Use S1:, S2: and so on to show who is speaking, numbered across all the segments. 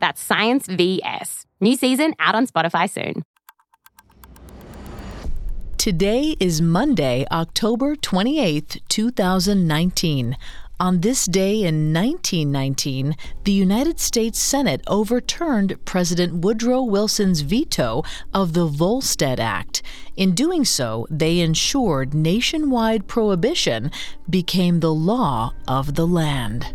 S1: That's Science VS. New season out on Spotify soon.
S2: Today is Monday, October 28th, 2019. On this day in 1919, the United States Senate overturned President Woodrow Wilson's veto of the Volstead Act. In doing so, they ensured nationwide prohibition became the law of the land.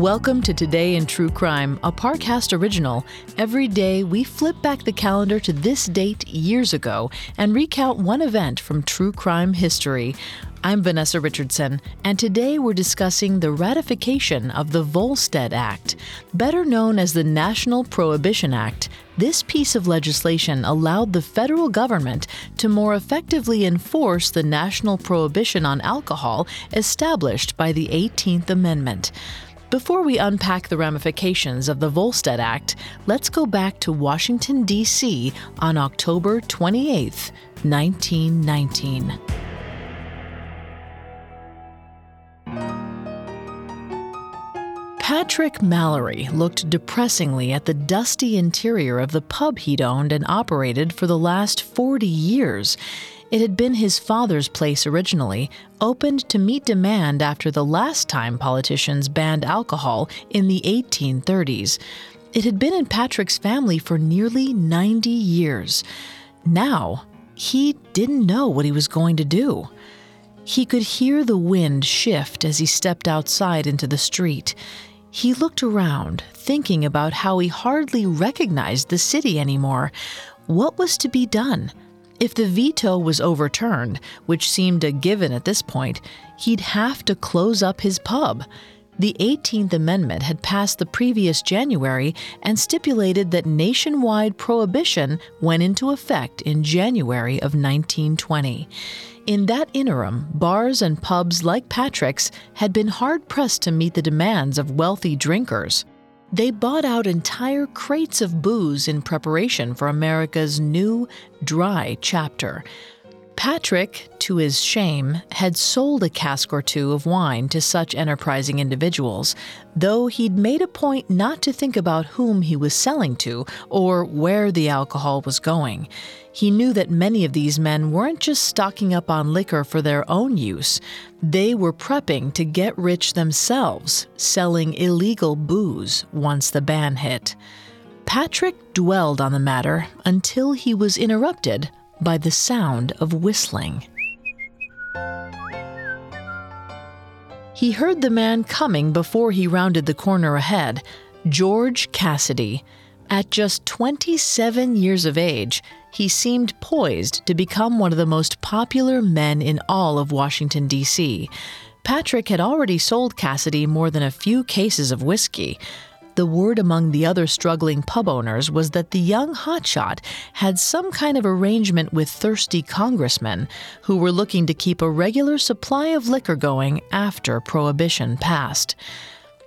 S2: Welcome to Today in True Crime, a Parcast original. Every day, we flip back the calendar to this date years ago and recount one event from true crime history. I'm Vanessa Richardson, and today we're discussing the ratification of the Volstead Act. Better known as the National Prohibition Act, this piece of legislation allowed the federal government to more effectively enforce the national prohibition on alcohol established by the 18th Amendment. Before we unpack the ramifications of the Volstead Act, let's go back to Washington, D.C. on October 28, 1919. Patrick Mallory looked depressingly at the dusty interior of the pub he'd owned and operated for the last 40 years. It had been his father's place originally, opened to meet demand after the last time politicians banned alcohol in the 1830s. It had been in Patrick's family for nearly 90 years. Now, he didn't know what he was going to do. He could hear the wind shift as he stepped outside into the street. He looked around, thinking about how he hardly recognized the city anymore. What was to be done? If the veto was overturned, which seemed a given at this point, he'd have to close up his pub. The 18th Amendment had passed the previous January and stipulated that nationwide prohibition went into effect in January of 1920. In that interim, bars and pubs like Patrick's had been hard pressed to meet the demands of wealthy drinkers. They bought out entire crates of booze in preparation for America's new, dry chapter. Patrick, to his shame, had sold a cask or two of wine to such enterprising individuals, though he'd made a point not to think about whom he was selling to or where the alcohol was going. He knew that many of these men weren't just stocking up on liquor for their own use, they were prepping to get rich themselves, selling illegal booze once the ban hit. Patrick dwelled on the matter until he was interrupted by the sound of whistling. He heard the man coming before he rounded the corner ahead George Cassidy. At just 27 years of age, he seemed poised to become one of the most popular men in all of Washington, D.C. Patrick had already sold Cassidy more than a few cases of whiskey. The word among the other struggling pub owners was that the young hotshot had some kind of arrangement with thirsty congressmen who were looking to keep a regular supply of liquor going after Prohibition passed.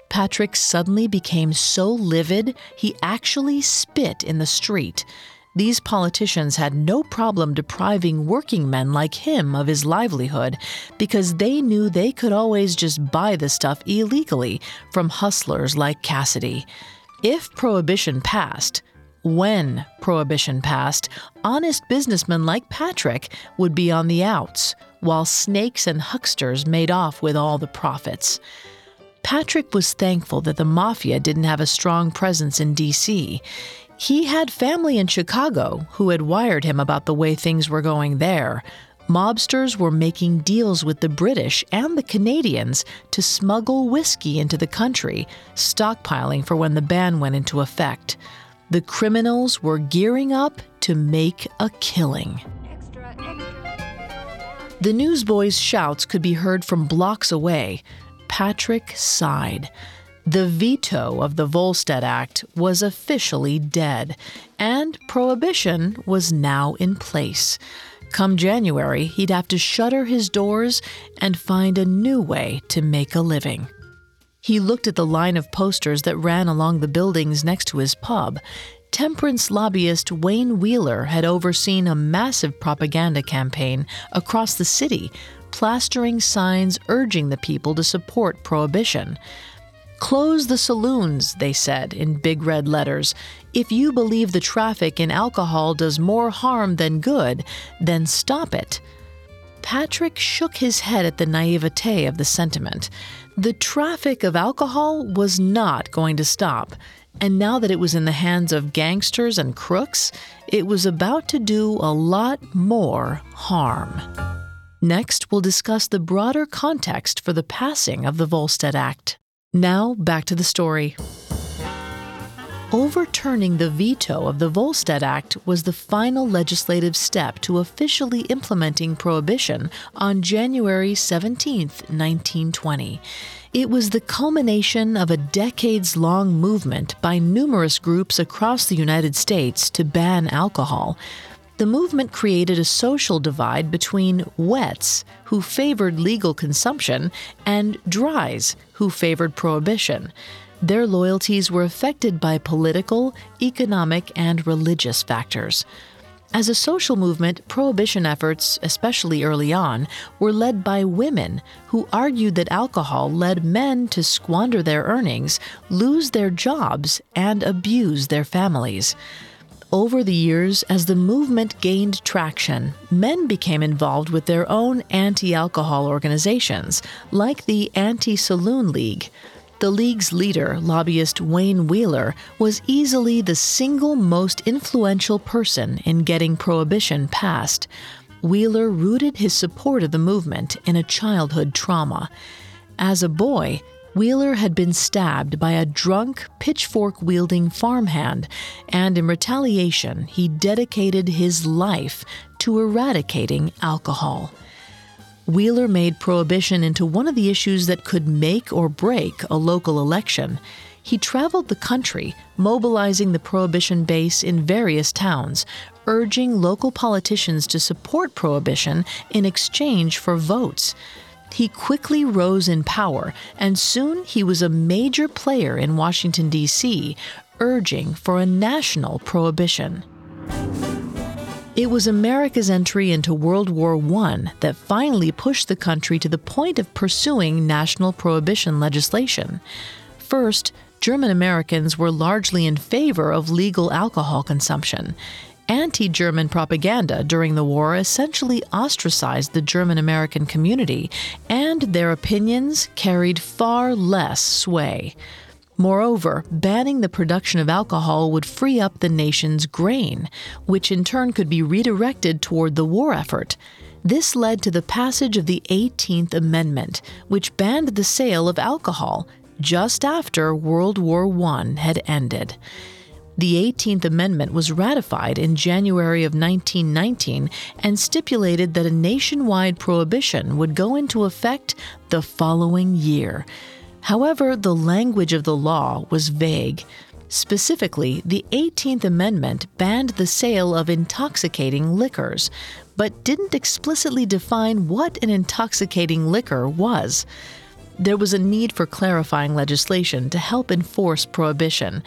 S2: Patrick suddenly became so livid he actually spit in the street. These politicians had no problem depriving working men like him of his livelihood because they knew they could always just buy the stuff illegally from hustlers like Cassidy. If Prohibition passed, when Prohibition passed, honest businessmen like Patrick would be on the outs, while snakes and hucksters made off with all the profits. Patrick was thankful that the mafia didn't have a strong presence in D.C. He had family in Chicago who had wired him about the way things were going there. Mobsters were making deals with the British and the Canadians to smuggle whiskey into the country, stockpiling for when the ban went into effect. The criminals were gearing up to make a killing. The newsboys' shouts could be heard from blocks away. Patrick sighed. The veto of the Volstead Act was officially dead, and prohibition was now in place. Come January, he'd have to shutter his doors and find a new way to make a living. He looked at the line of posters that ran along the buildings next to his pub. Temperance lobbyist Wayne Wheeler had overseen a massive propaganda campaign across the city, plastering signs urging the people to support prohibition. Close the saloons, they said in big red letters. If you believe the traffic in alcohol does more harm than good, then stop it. Patrick shook his head at the naivete of the sentiment. The traffic of alcohol was not going to stop, and now that it was in the hands of gangsters and crooks, it was about to do a lot more harm. Next, we'll discuss the broader context for the passing of the Volstead Act. Now, back to the story. Overturning the veto of the Volstead Act was the final legislative step to officially implementing prohibition on January 17, 1920. It was the culmination of a decades long movement by numerous groups across the United States to ban alcohol. The movement created a social divide between wets, who favored legal consumption, and dries, who favored prohibition. Their loyalties were affected by political, economic, and religious factors. As a social movement, prohibition efforts, especially early on, were led by women who argued that alcohol led men to squander their earnings, lose their jobs, and abuse their families. Over the years, as the movement gained traction, men became involved with their own anti alcohol organizations, like the Anti Saloon League. The league's leader, lobbyist Wayne Wheeler, was easily the single most influential person in getting prohibition passed. Wheeler rooted his support of the movement in a childhood trauma. As a boy, Wheeler had been stabbed by a drunk, pitchfork wielding farmhand, and in retaliation, he dedicated his life to eradicating alcohol. Wheeler made prohibition into one of the issues that could make or break a local election. He traveled the country, mobilizing the prohibition base in various towns, urging local politicians to support prohibition in exchange for votes. He quickly rose in power, and soon he was a major player in Washington, D.C., urging for a national prohibition. It was America's entry into World War I that finally pushed the country to the point of pursuing national prohibition legislation. First, German Americans were largely in favor of legal alcohol consumption. Anti German propaganda during the war essentially ostracized the German American community, and their opinions carried far less sway. Moreover, banning the production of alcohol would free up the nation's grain, which in turn could be redirected toward the war effort. This led to the passage of the 18th Amendment, which banned the sale of alcohol just after World War I had ended. The 18th Amendment was ratified in January of 1919 and stipulated that a nationwide prohibition would go into effect the following year. However, the language of the law was vague. Specifically, the 18th Amendment banned the sale of intoxicating liquors, but didn't explicitly define what an intoxicating liquor was. There was a need for clarifying legislation to help enforce prohibition,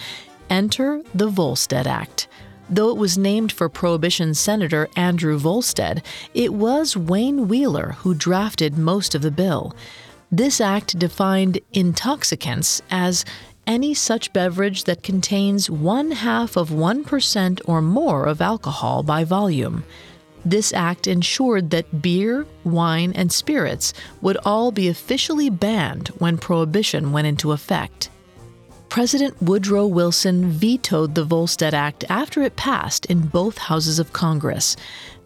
S2: Enter the Volstead Act. Though it was named for Prohibition Senator Andrew Volstead, it was Wayne Wheeler who drafted most of the bill. This act defined intoxicants as any such beverage that contains one half of 1% or more of alcohol by volume. This act ensured that beer, wine, and spirits would all be officially banned when Prohibition went into effect. President Woodrow Wilson vetoed the Volstead Act after it passed in both houses of Congress.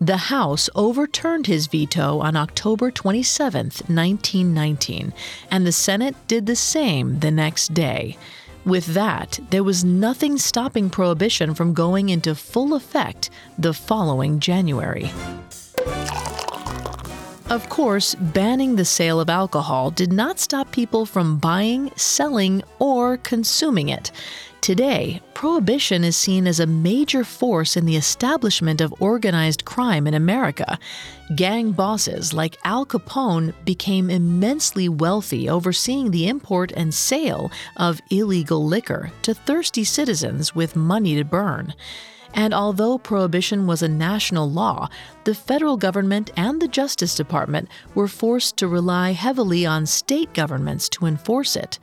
S2: The House overturned his veto on October 27, 1919, and the Senate did the same the next day. With that, there was nothing stopping Prohibition from going into full effect the following January. Of course, banning the sale of alcohol did not stop people from buying, selling, or consuming it. Today, prohibition is seen as a major force in the establishment of organized crime in America. Gang bosses like Al Capone became immensely wealthy overseeing the import and sale of illegal liquor to thirsty citizens with money to burn. And although prohibition was a national law, the federal government and the Justice Department were forced to rely heavily on state governments to enforce it.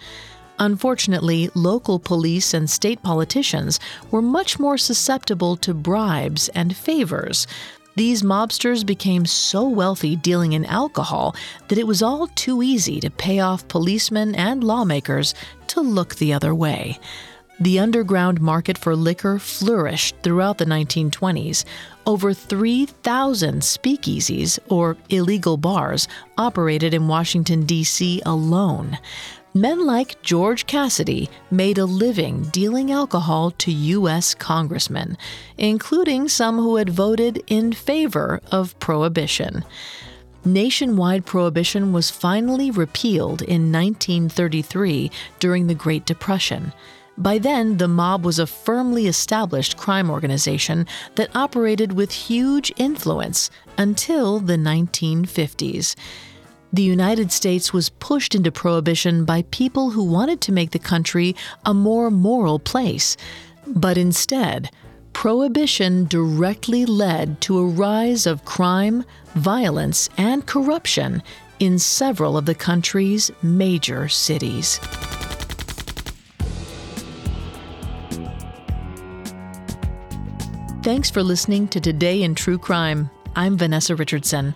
S2: Unfortunately, local police and state politicians were much more susceptible to bribes and favors. These mobsters became so wealthy dealing in alcohol that it was all too easy to pay off policemen and lawmakers to look the other way. The underground market for liquor flourished throughout the 1920s. Over 3,000 speakeasies, or illegal bars, operated in Washington, D.C. alone. Men like George Cassidy made a living dealing alcohol to U.S. congressmen, including some who had voted in favor of prohibition. Nationwide prohibition was finally repealed in 1933 during the Great Depression. By then, the mob was a firmly established crime organization that operated with huge influence until the 1950s. The United States was pushed into prohibition by people who wanted to make the country a more moral place. But instead, prohibition directly led to a rise of crime, violence, and corruption in several of the country's major cities. Thanks for listening to Today in True Crime. I'm Vanessa Richardson.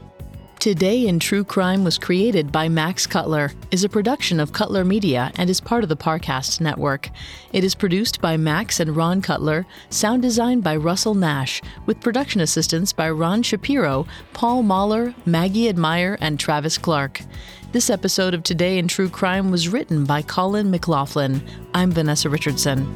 S2: Today in True Crime was created by Max Cutler, is a production of Cutler Media, and is part of the Parcast network. It is produced by Max and Ron Cutler, sound designed by Russell Nash, with production assistance by Ron Shapiro, Paul Mahler, Maggie Admire, and Travis Clark. This episode of Today in True Crime was written by Colin McLaughlin. I'm Vanessa Richardson.